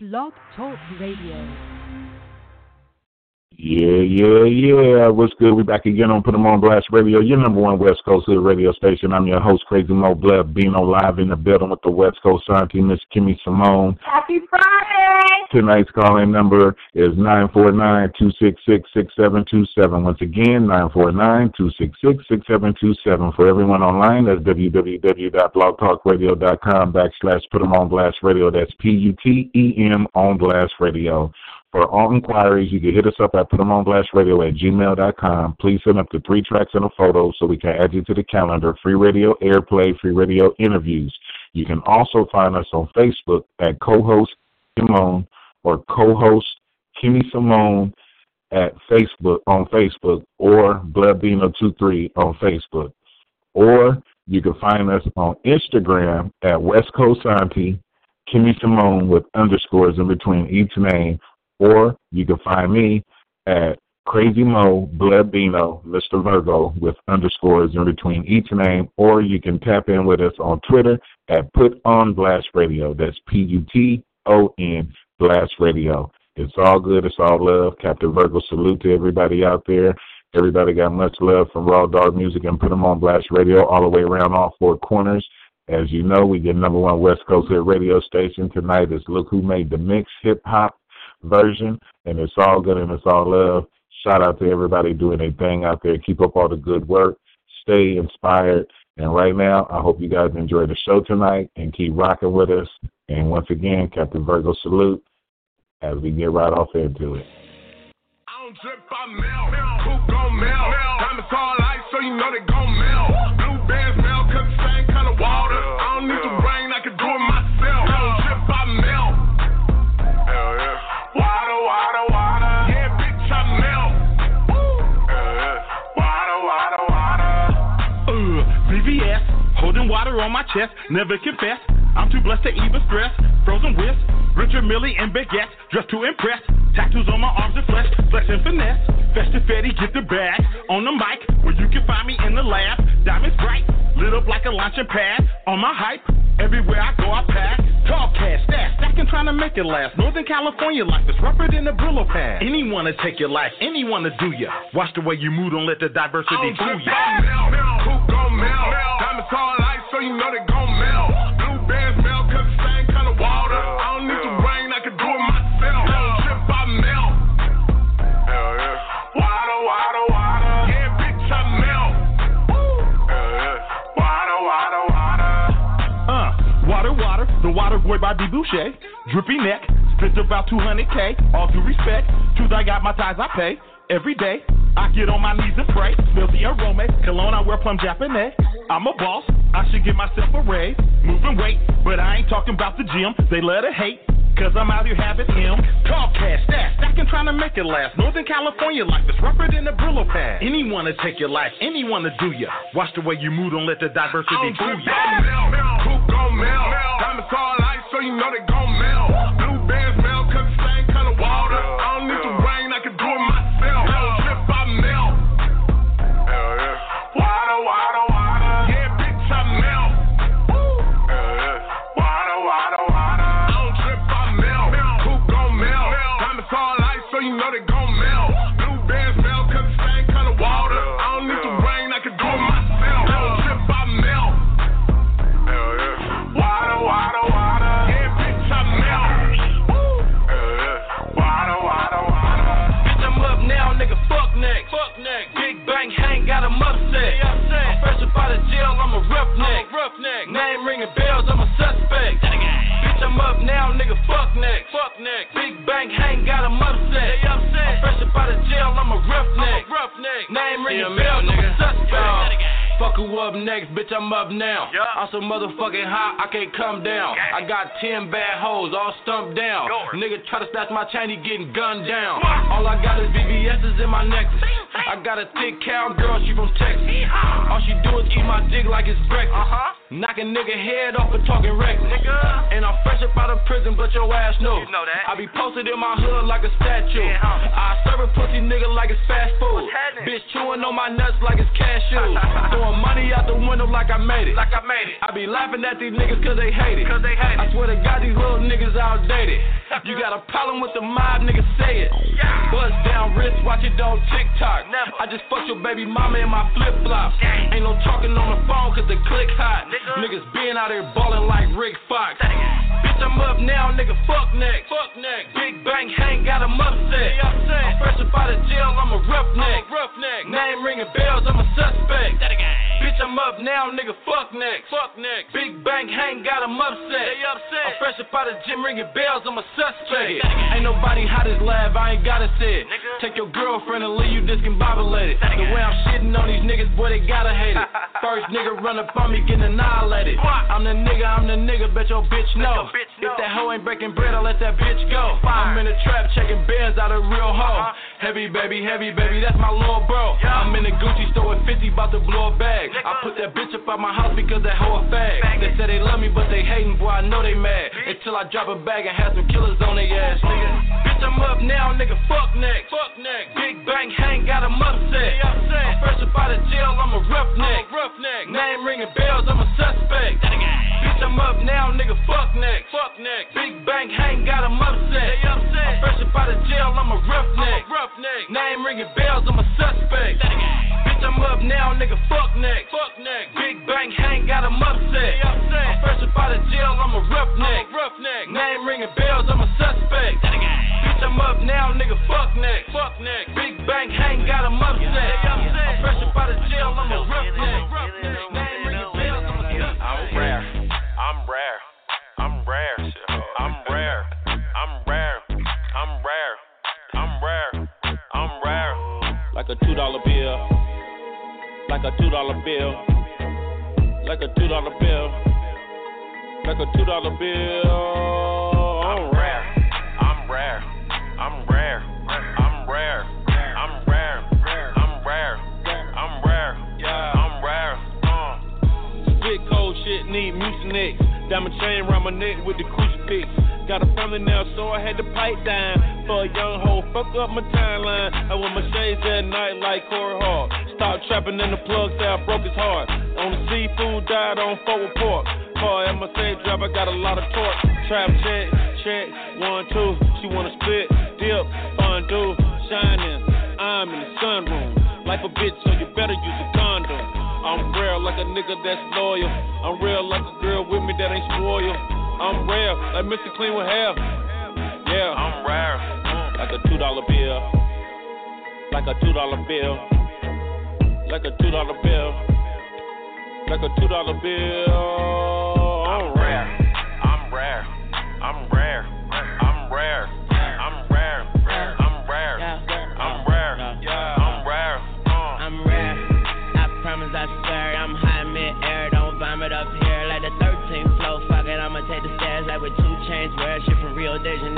Blog Talk Radio. Yeah, yeah, yeah. What's good? We back again on Put 'em on Blast Radio, your number one West Coast Hood radio station. I'm your host, Crazy Mo Blood, Bino live in the building with the West Coast Auntie, Miss Kimmy Simone. Happy Friday! Tonight's calling number is 949-266-6727. Once again, 949-266-6727. For everyone online, that's www.blogtalkradio.com backslash Put 'em on Blast Radio. That's P-U-T-E-M on Blast Radio. For all inquiries, you can hit us up at putemonblast.radio at gmail.com. Please send up the three tracks and a photo so we can add you to the calendar. Free radio airplay, free radio interviews. You can also find us on Facebook at co-host Simone or co-host Kimmy Simone at Facebook on Facebook or Bloodbino23 on Facebook. Or you can find us on Instagram at West Coast Kimmy Simone with underscores in between each name or you can find me at Crazy Mo Bloodbino, Mr. Virgo, with underscores in between each name, or you can tap in with us on Twitter at Put On Blast Radio. That's P U T O N Blast Radio. It's all good. It's all love. Captain Virgo, salute to everybody out there. Everybody got much love from Raw Dog Music and Put 'em on Blast Radio all the way around all four corners. As you know, we get number one West Coast hit radio station tonight. Is Look Who Made the Mix hip hop version, and it's all good and it's all love. Shout out to everybody doing their thing out there. Keep up all the good work. Stay inspired. And right now, I hope you guys enjoy the show tonight and keep rocking with us. And once again, Captain Virgo salute as we get right off into it. Diamonds all light, so you know they gon' melt. Blue bands melt, cause the same of water on my chest, never confess. I'm too blessed to even stress. Frozen whips, Richard Mille and baguettes, dressed to impress. Tattoos on my arms and flesh, flex and finesse. Festive Fetty, get the bag. On the mic, where you can find me in the lab. Diamonds bright, lit up like a launching pad. On my hype, everywhere I go I pack. Tall cash, stash, stacking trying to make it last. Northern California life is rougher than a Brillo pad. Anyone to take your life, anyone to do ya. Watch the way you move, don't let the diversity don't fool ya. So you know they gon' melt. Blue bands melt, cause the same kind of water. I don't need the rain, I can do it myself. I don't drip, I melt. Hell yeah. Water, water, water. Yeah, bitch, I melt. Hell yeah. Water, water, water. Uh, water, water, the water boy by D. Boucher. Drippy neck, spent about 200k. All due respect, truth I got my ties I pay. Every day, I get on my knees and pray. Smell the aroma, cologne I wear plum Japanese. I'm a boss, I should give myself a raise. Moving weight, but I ain't talking about the gym. They let it hate. Cause I'm out here having him. Tall cash, stash, stacking trying to make it last. Northern California life is rougher than a Brillo pad. Anyone to take your life, anyone to do ya. Watch the way you move, don't let the diversity don't fool ya. Coop gon' melt. Diamonds all light, so you know they gon' melt. Roughneck. Name ringing bells, I'm a suspect. Bitch, I'm up now, nigga. Fuck next. Fuck next. Big bang hang, got 'em upset. I'm fresh up out of jail, I'm a roughneck. roughneck. Name ringing bells, I'm a suspect. Fuck who up next, bitch, I'm up now. I'm so motherfucking hot, I can't come down. I got 10 bad hoes, all stumped down. Nigga try to snatch my chain, he getting gunned down. All I got is VVS's in my necklace. I got a thick cow girl, she from Texas. All she do is eat my dick like it's breakfast. Uh-huh. Knock a nigga head off for talking reckless. Nigga. And I'm fresh up out of prison, but your ass know. You know that. I be posted in my hood like a statue. Yeah, huh? I serve a pussy nigga like it's fast food. Bitch chewing on my nuts like it's cashews. Throwing money out the window like I made it. Like I made it. I be laughing at these niggas cause they hate it. Cause they hate it. I swear to God, these little niggas outdated. You got a problem with the mob, nigga, say it. Yeah. Bust down wrist, watch it on TikTok. Never. I just fucked your baby mama in my flip flops. Ain't no talking on the phone cause the click hot. Nigga. Niggas being out here ballin' like Rick Fox. Bitch, I'm up now, nigga, fuck next. Fuck next. Big bang hang, got 'em upset. I'm fresh up out of jail, I'm a roughneck. roughneck. Name ringing bells, I'm a suspect. Again. Bitch, I'm up now, nigga, fuck next. Fuck next. Big bang hang, got 'em upset. They upset. I'm fresh up out of gym ringing bells, I'm a suspect. Ain't nobody hot as lab, I ain't gotta say it. Nigga. Take your girlfriend and leave you discombobulated. The way I'm shitting on these niggas, boy, they gotta hate it. First nigga run up on me, getting annihilated. I'm the nigga, I'm the nigga, bet your bitch know. Bitch If that hoe ain't breaking bread, I'll let that bitch go. Fire. I'm in the trap checking bands out of real hoe. Uh-huh. Heavy baby, heavy baby, that's my little bro. Yeah. I'm in the Gucci store with 50, about to blow a bag. Nigga. I put that bitch up out my house because that hoe a fag. Faggot. They say they love me, but they hating, boy, I know they mad. Until I drop a bag and have some killers on their ass, nigga. Bitch, I'm up now, nigga, fuck next. Fuck next. Big bang hang, got 'em upset. I'm fresh up out of jail, I'm a roughneck. roughneck. Name ringing bells, I'm a suspect. Say it again. Bitch, I'm up now, nigga, fuck next. Fuck next. Big bang hang, got 'em upset. They upset. I'm fresh up out of jail, I'm a roughneck. roughneck. Name ringing bells, I'm a suspect. Say it again. Bitch, I'm up now, nigga, fuck next. Fuck next. Big bang hang, got 'em upset. I'm fresh up out of jail, I'm a roughneck. roughneck. Name ringing bells, I'm a suspect. Say it again. Bitch, I'm up now, nigga, fuck next. Fuck next. Big bang hang, got 'em upset. I'm fresh up out of jail, I'm a roughneck. roughneck. Name ringing bells, I'm a suspect. I'm rare. I'm rare. I'm rare. I'm rare. I'm rare. I'm rare. I'm rare. I'm rare. like a two dollar bill, like a two dollar bill, like a two dollar bill, like a two dollar bill. I'm rare, I'm rare, I'm rare, I'm rare, I'm rare, I'm rare, I'm rare, I'm rare. Uh. Spit cold shit, need mucinex. Diamond chain round my neck with the crucifix. Got a family now, so I had to pipe down. For a young hoe, fuck up my timeline. I wear my shades at night like Corey Hart. Trapping in the plug, say I broke his heart. On the seafood, died on forward pork. Car at my same drive, I got a lot of torque. Trap check, check, one, two. She wanna split, dip, fondue, shining. I'm in the sunroom. Life a bitch, so you better use a condom. I'm real like a nigga that's loyal. I'm real like a girl with me that ain't spoiled. I'm real like Mr. Clean with hair. Yeah, I'm rare. like a two dollar bill. Like a two dollar bill. Like a two dollar bill. Like a two dollar bill. I'm rare. I'm rare. I'm rare. I'm rare. I'm rare. I'm rare. I'm rare. I'm rare. Uh. I'm rare. I promise, I swear, I'm high mid-air. Don't vomit up here like the 13th floor. Fuck it, I'ma take the stairs like with two chains. Rare shit from Rio de Janeiro.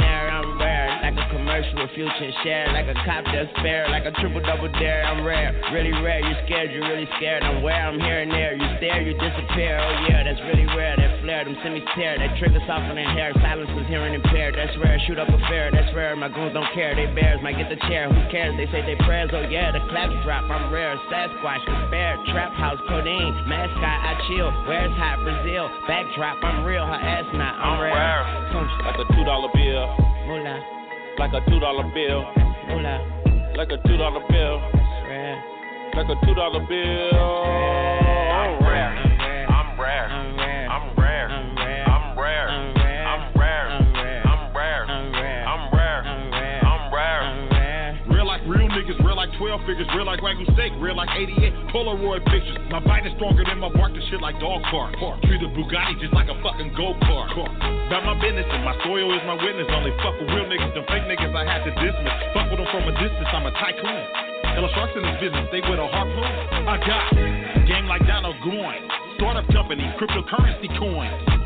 Future share. Like a cop that's fair, like a triple double dare. I'm rare, really rare. You scared, you really scared. I'm where I'm here and there. You stare, you disappear. Oh yeah, that's really rare. That flare, them semis tear. That trigger softening hair. Silence is hearing impaired. That's rare. Shoot up a fair. That's rare. My goons don't care. They bears might get the chair. Who cares? They say they prayers. Oh yeah, the claps drop. I'm rare. Sasquatch, despair. Trap house, codeine. Mascot, I chill. Where's hot Brazil? Backdrop, I'm real. Her ass not. I'm, I'm rare. rare. Like a two dollar bill. Moolah, Like a two dollar bill. Like a two dollar bill. Like a two dollar bill. Real like steak, real like 88 Polaroid pictures. My bite is stronger than my bark, this shit like dog park. Treat a Bugatti just like a fucking go kart. About my business and my soil is my witness. Only fuck with real niggas, them fake niggas I had to dismiss. Fuck with them from a distance, I'm a tycoon. Hella sharks in this business, they with a harpoon. I got game like Donald Goines. Startup company, cryptocurrency coins.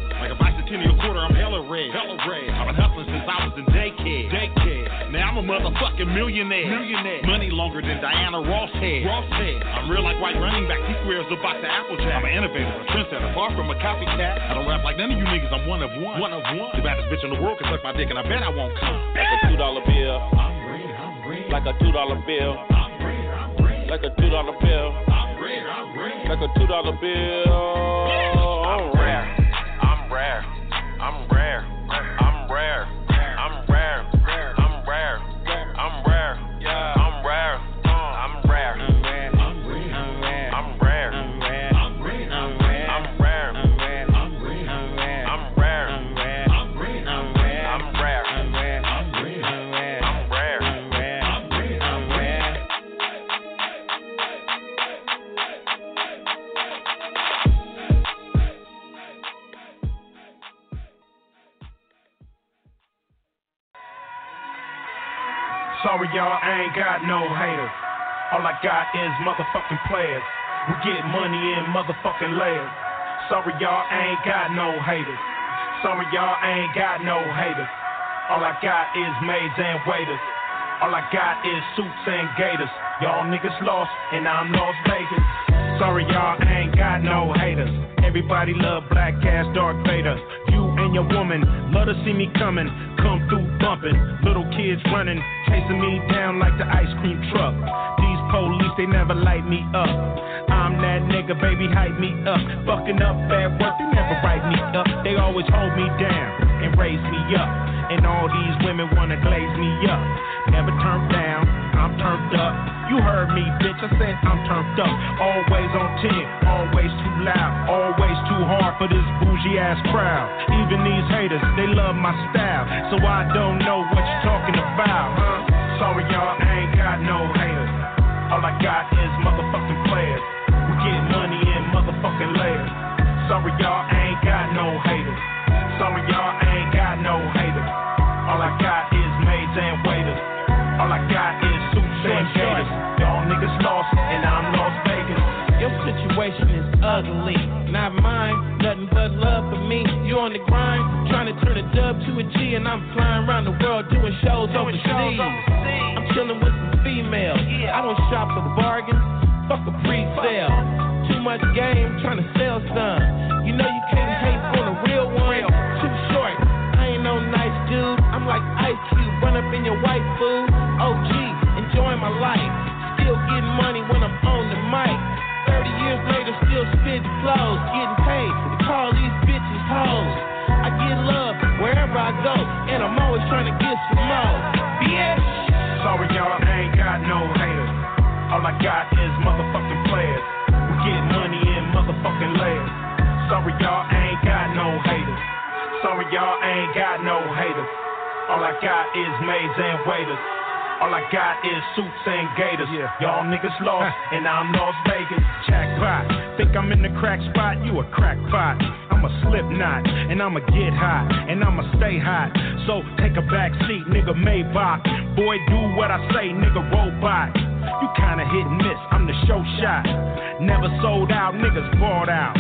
Like a quarter, I'm hella red. Hella red. I've been hustling since I was in daycare. Daycare. Now I'm a motherfucking millionaire. Millionaire. Money longer than Diana Ross had. Ross head. I'm real like white running back. He swears a box of Applejack. I'm an innovator, a trendsetter, far from a copycat. I don't rap like none of you niggas. I'm one of one. One of one. The baddest bitch in the world can suck my dick, and I bet I won't come. Like a two dollar bill. I'm red, I'm red. Like a two dollar bill. I'm red, I'm red. Like a two dollar bill. I'm red, I'm red. Like a two dollar bill. I'm rare. I'm rare. Y'all, I ain't got no haters. All I got is motherfucking players. We get money in motherfucking layers. Sorry, y'all, I ain't got no haters. Sorry, y'all, I ain't got no haters. All I got is maids and waiters. All I got is suits and gators. Y'all niggas lost, and I'm Las Vegas. Sorry, y'all, I ain't got no haters. Everybody love black ass Darth Vader. You and your woman love to see me coming, come through bumping. Little kids running, chasing me down like the ice cream truck. These police, they never light me up. I'm that nigga, baby, hype me up. Fucking up at work, they never write me up. They always hold me down and raise me up. And all these women wanna glaze me up. Never turned down, I'm turned up. You heard me, bitch. I said I'm turned up. Always on 10, always too loud, always too hard for this bougie ass crowd. Even these haters, they love my style. So I don't know what you're talking about, huh? Sorry, y'all, I ain't got no haters. All I got is motherfucking niggas lost, and I'm Las Vegas. Your situation is ugly, not mine. Nothing but love for me. You on the grind, trying to turn a dub to a G, and I'm flying around the world doing shows overseas. All I got is motherfucking players. We get money in motherfucking layers. Sorry, y'all, I ain't got no haters. Sorry, y'all, I ain't got no haters. All I got is maids and waiters. All I got is suits and gators. Y'all niggas lost, and I'm Las Vegas. Jackpot. Think I'm in the crack spot? You a crackpot. I'm a slip knot, and I'ma get hot, and I'ma stay hot. So take a back seat, nigga Maybach. Boy, do what I say, nigga robot. You kinda hit and miss, I'm the show shot. Never sold out, niggas bought out.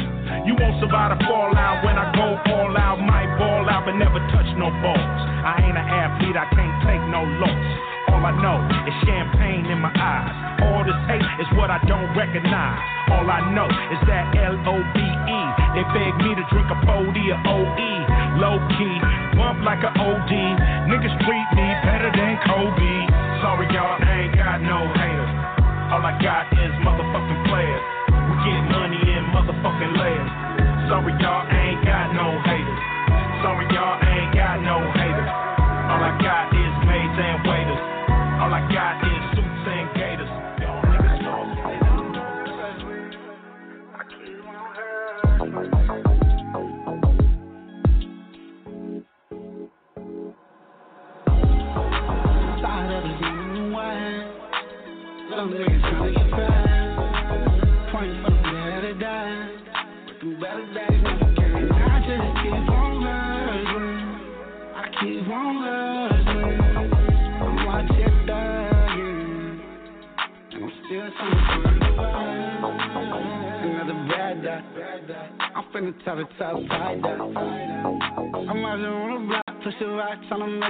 You won't survive the fallout when I go all out. Might ball out, but never touch no balls. I ain't an athlete, I can't take no loss. All I know is champagne in my eyes. All this hate is what I don't recognize. All I know is that L O B E. They beg me to drink a 40 or OE. Low key, bump like a OD. Niggas treat me better than Kobe. Sorry, y'all, I ain't got no haters. All I got is motherfucking players. We get money in motherfucking layers. Sorry, y'all, ain't got no haters. Sorry, y'all, ain't got no haters. All I got is maids and waiters. All I got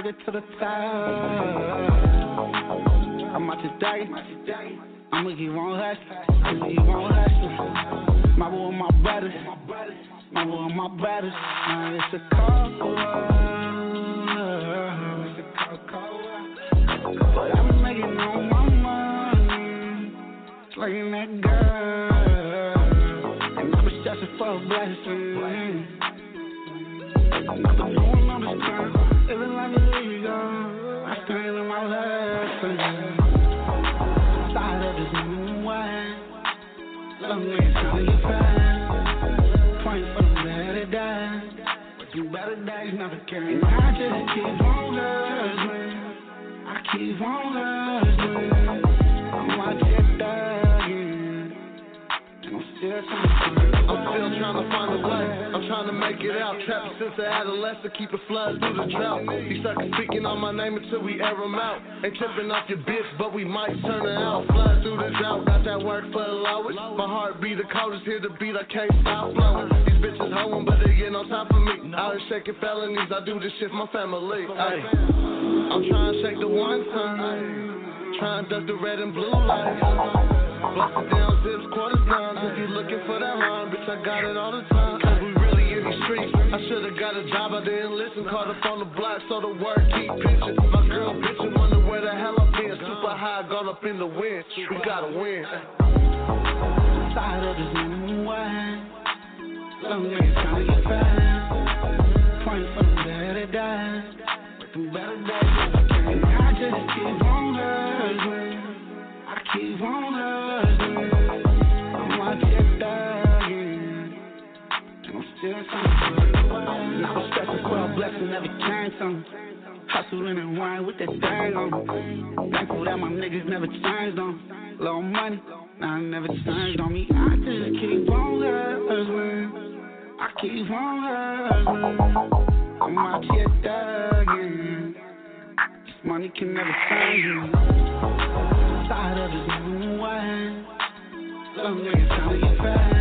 it to the top. I'm out today. I'ma keep on hustling. I'ma keep on hustling. My boy, my brothers. My boy, my brothers. Now it's a cold world. But I'm making all my money. Slugging that girl. And I'm stressing for a blessing. I'm doing all this time. Leader. I stand in my lesson. Side of this new wine. Long niggas trying to fine. Praying for the better days. But the better days never came. And I just keep on hustling. I keep on hustling. I'm. Still to I'm still trying to find a way. Trying to make it out. Trapping since an adolescent, keep it flood through the drought. These suckers speaking on my name until we air them out. Ain't tripping off your bitch, but we might turn it out. Flood through the drought, got that work for the lowest. My heart beat the coldest, hear the beat, I can't stop flowing. These bitches hoeing, but they getting on top of me. Out here shaking felonies, I do this shit for my family. Ay. I'm trying to shake the one time. Trying to duck the red and blue lights. Bustin' down zips, quarters down. If you looking for that rhyme, bitch, I got it all the time. Cause we I should've got a job, I didn't listen. Caught up on the block, so the word keep pitching. My girl bitchin', wonder where the hell I been. Super high, gone up in the wind. We gotta win. Side of this get for better days. Better days. I just keep on hustling. I keep on. Now stressing for a blessing never. Hustling and wine with that thing on. Thankful that my niggas never changed on. Little money, it never changed on me. I just keep on hustling. I keep on hustling. I'm out here thugging. Money can never change me. Side of this new wine. Some niggas trying to get fast.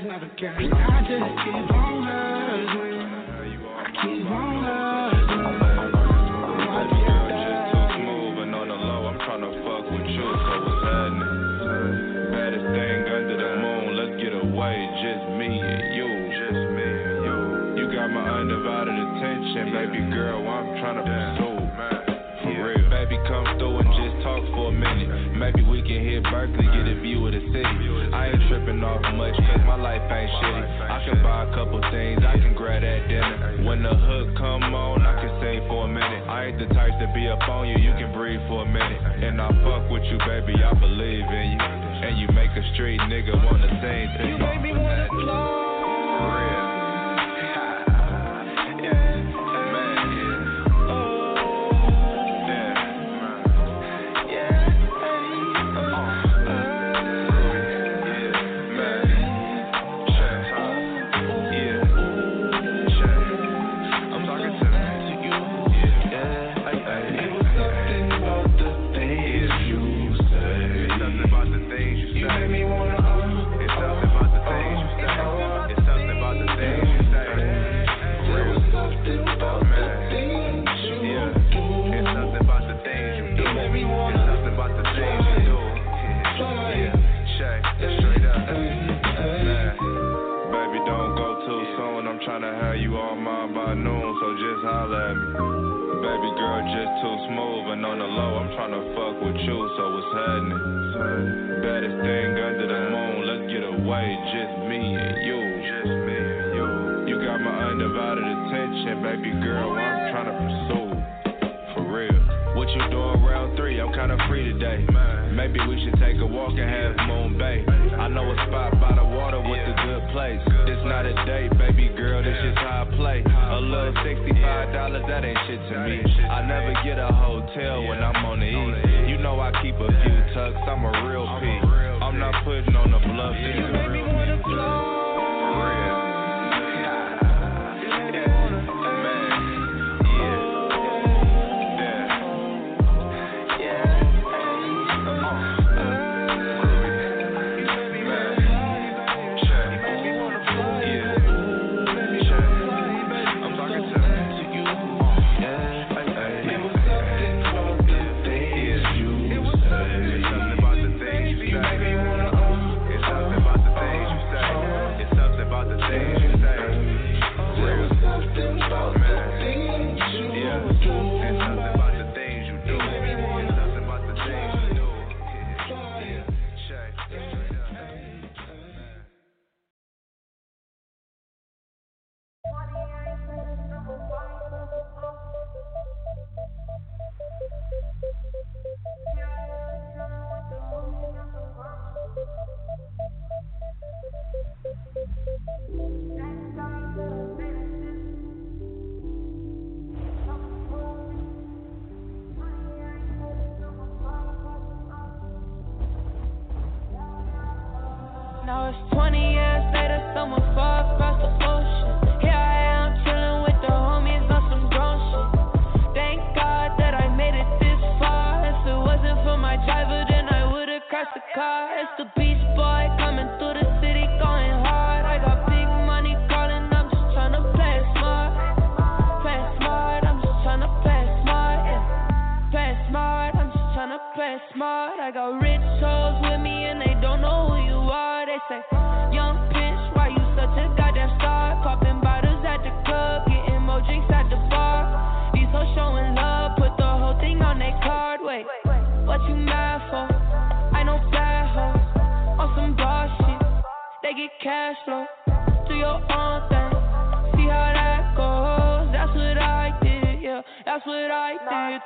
Came. I just keep on hustling. I keep on on the low. I'm trying to fuck with you, so what's happening? Baddest thing under the moon. Let's get away, just me and you. Just me. You got my undivided attention, baby girl. I'm trying to pursue. For real, baby, come through and hit Berkeley, get a view of the city. I ain't tripping off much, cause my life ain't shitty. I can buy a couple things, I can grab that dinner. When the hook come on, I can sing for a minute. I ain't the type to be up on you, you can breathe for a minute. And I fuck with you, baby, I believe in you. And you make a street nigga wanna sing to you. You make me wanna flow. Attention, baby girl. I'm trying to pursue. For real. What you doing round three? I'm kinda free today. Maybe we should take a walk and Half Moon Bay. I know a spot by the water with a good place. This not a date, baby girl, this just how I play. A little $65, that ain't shit to me. I never get a hotel when I'm on the east. You know I keep a few tucks, I'm a real P. I'm not putting on the bluff, real.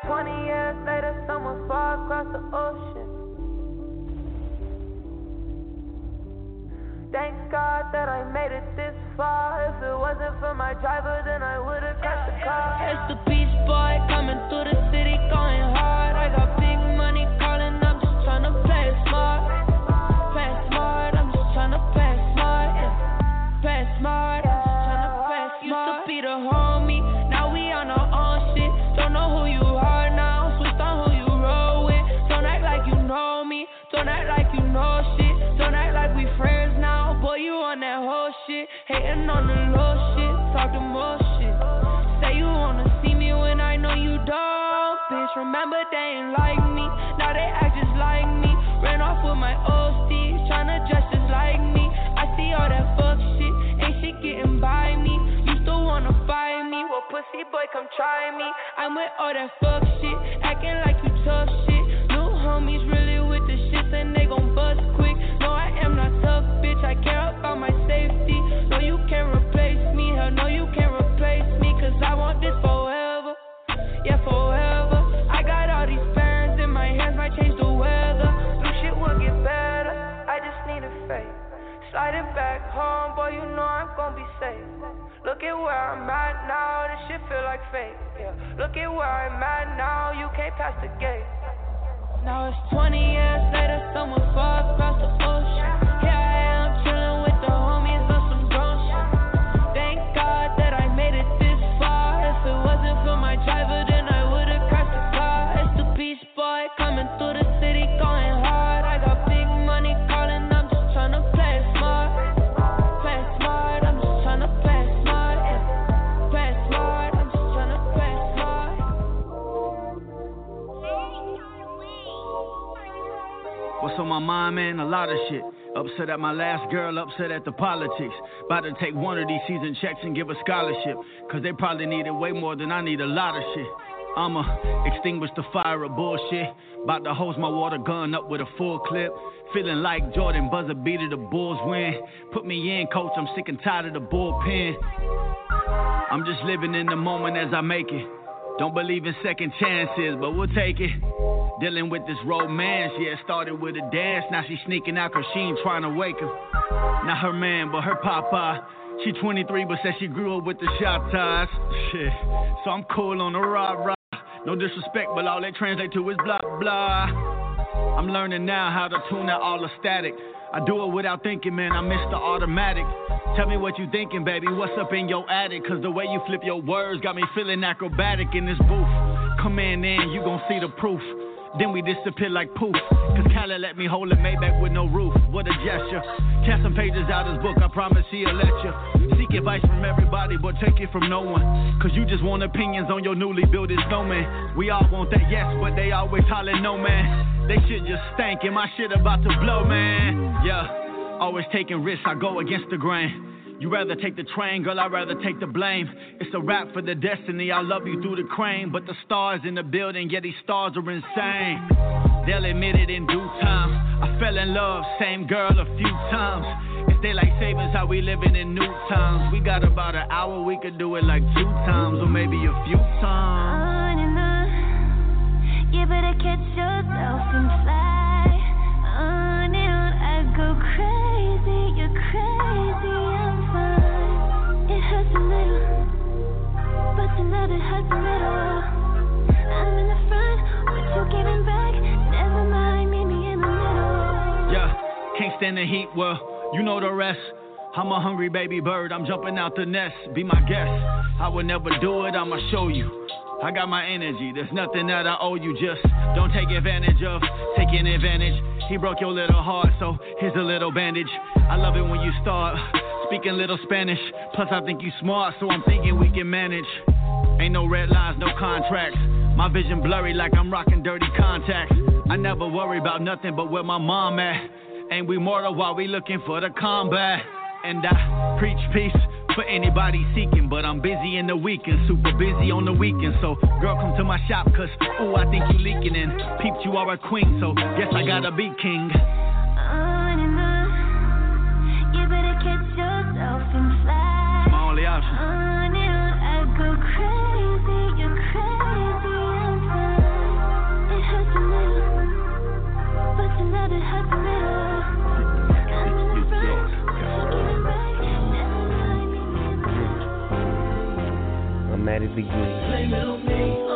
20 years later, far across the ocean. Thank God that I made it this far. If it wasn't for my driver, then I would've crashed the car. It's the beach boy coming through the city, going hard. I got big. talking more shit. Say you wanna see me when I know you don't, bitch. Remember they ain't like me, now they act just like me. Ran off with my old Steve, tryna dress just like me. I see all that fuck shit, ain't shit getting by me. You still wanna fight me? Well, pussy boy, come try me. I'm with all that fuck shit, acting like you tough shit. New homies really gonna be safe. Look at where I'm at now, this shit feel like fake. Yeah. Look at where I'm at now, you can't pass the gate. Now it's 20 years later, someone far across the ocean. Yeah. Upset at my last girl, upset at the politics. About to take one of these season checks and give a scholarship. Cause they probably need it way more than I need a lot of shit. I'ma extinguish the fire of bullshit. About to hose my water gun up with a full clip. Feeling like Jordan, buzzer beater, the Bulls win. Put me in, coach, I'm sick and tired of the bullpen. I'm just living in the moment as I make it. Don't believe in second chances, but we'll take it. Dealing with this romance, yeah, started with a dance. Now she sneaking out cause she ain't trying to wake him. Not her man, but her papa. She 23, but said she grew up with the shot ties. Shit, so I'm cool on the rah rah. No disrespect, but all they translate to is blah blah. I'm learning now how to tune out all the static. I do it without thinking, man. I miss the automatic. Tell me what you thinking, baby. What's up in your attic? Cause the way you flip your words got me feeling acrobatic in this booth. Come in, in, you gon' see the proof. Then we disappear like poof. Cause Khaled let me hold a Maybach with no roof. What a gesture. Tear some pages out his book, I promise he'll let you. Seek advice from everybody, but take it from no one. Cause you just want opinions on your newly built snowman. We all want that yes, but they always holler no man. They shit just stank and my shit about to blow, man. Yeah, always taking risks, I go against the grain. You rather take the train, girl, I'd rather take the blame. It's a rap for the destiny, I love you through the crane. But the stars in the building, yeah, these stars are insane. They'll admit it in due time. I fell in love, same girl a few times. They like savings, how we living in new times. We got about an hour, we could do it like two times, or maybe a few times. On and on, you better catch yourself and fly. On and on, I go crazy, can't stand the heat, well, you know the rest. I'm a hungry baby bird, I'm jumping out the nest. Be my guest. I would never do it, I'ma show you. I got my energy, there's nothing that I owe you. Just don't take advantage of taking advantage. He broke your little heart, so here's a little bandage. I love it when you start speaking little Spanish. Plus, I think you smart, so I'm thinking we can manage. Ain't no red lines, no contracts. My vision blurry like I'm rocking dirty contacts. I never worry about nothing but where my mom at. Ain't we mortal while we looking for the combat? And I preach peace for anybody seeking, but I'm busy in the weekend, super busy on the weekend. So, girl, come to my shop, cause ooh, I think you leaking and peeped you are a queen, so guess I gotta be king. On and on, you better catch yourself and fly. My only option. On the I'm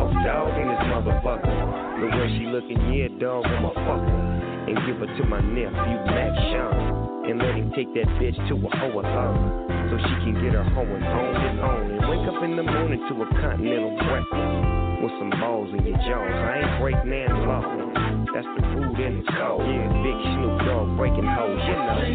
Baby, dog in this motherfucker. The way she looking, yeah, dog, I'ma fuck her. And give her to my nephew, Max Sean. And let him take that bitch to a hoathon. So she can get her on his own. And wake up in the morning to a continental breakfast. With some balls in your jaws. I ain't break nan law. That's the food in the code. Yeah, big Snoop Dogg breaking hoes. You know.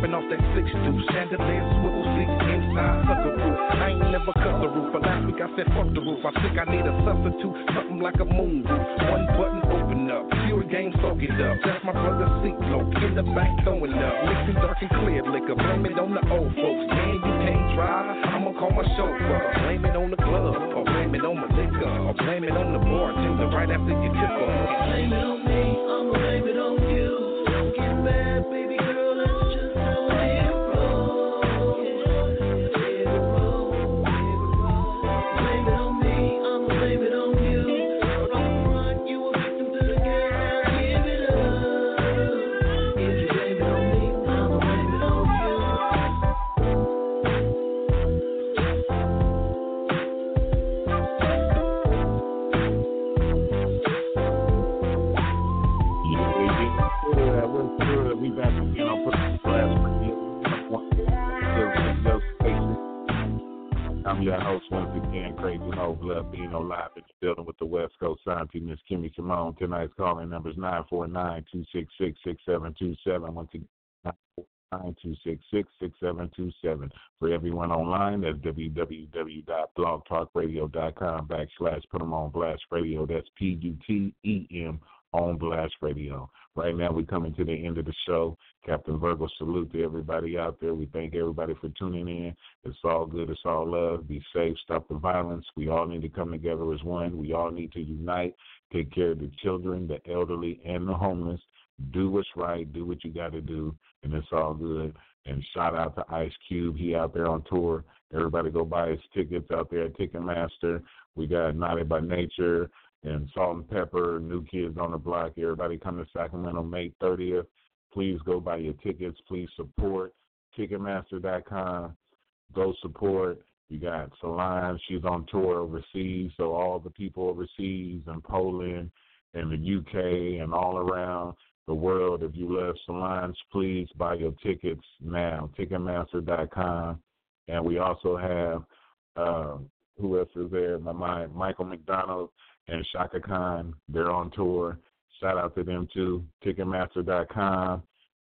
Paint off that six deuce. Chandelier, swivel seats inside, sucker roof. I ain't never cut the roof, but last week I said fuck the roof. I think I need a substitute, something like a moon roof. One button open up, pure game soak it up. That's my brother seat low, in the back throwing up. Mixing dark and clear liquor, blame it on the old folks. Man, you can't drive, I'ma call my chauffeur. Blame it on the glove, or blame it on my liquor, or blame it on the bartender right after you tip her. Blame it on me, I'ma blame it on I'm your host once again, Crazy Mo Blood Bino live in the building with the West Coast Scientist, Miss Kimmy Simone. Tonight's calling number is 949-266-6727. Once again, 926-66727. For everyone online, that's www.blogtalkradio.com backslash put them on blast radio. That's P-U-T-E-M on Blast Radio. Right now, we're coming to the end of the show. Captain Virgo, salute to everybody out there. We thank everybody for tuning in. It's all good. It's all love. Be safe. Stop the violence. We all need to come together as one. We all need to unite. Take care of the children, the elderly, and the homeless. Do what's right. Do what you got to do, and it's all good. And shout out to Ice Cube. He out there on tour. Everybody go buy his tickets out there at Ticketmaster. We got Naughty by Nature and Salt and Pepa, New Kids on the Block. Everybody come to Sacramento May 30th. Please go buy your tickets. Please support Ticketmaster.com. Go support. You got Solange. She's on tour overseas. So all the people overseas in Poland and the UK and all around the world, if you love Solange, please buy your tickets now. Ticketmaster.com. And we also have, uh, who else is there? My mind, Michael McDonald and Chaka Khan. They're on tour. Shout out to them too. Ticketmaster.com.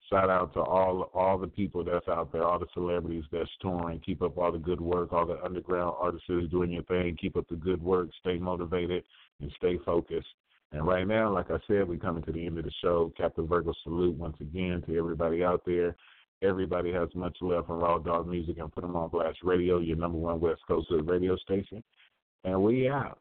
Shout out to all all the people that's out there, all the celebrities that's touring. Keep up all the good work. All the underground artists doing your thing. Keep up the good work. Stay motivated and stay focused. And right now, like I said, we're coming to the end of the show. Captain Virgo salute once again to everybody out there. Everybody has much love for Raw Dog Music and put them on Blast Radio, your number one West Coast radio station. And we out.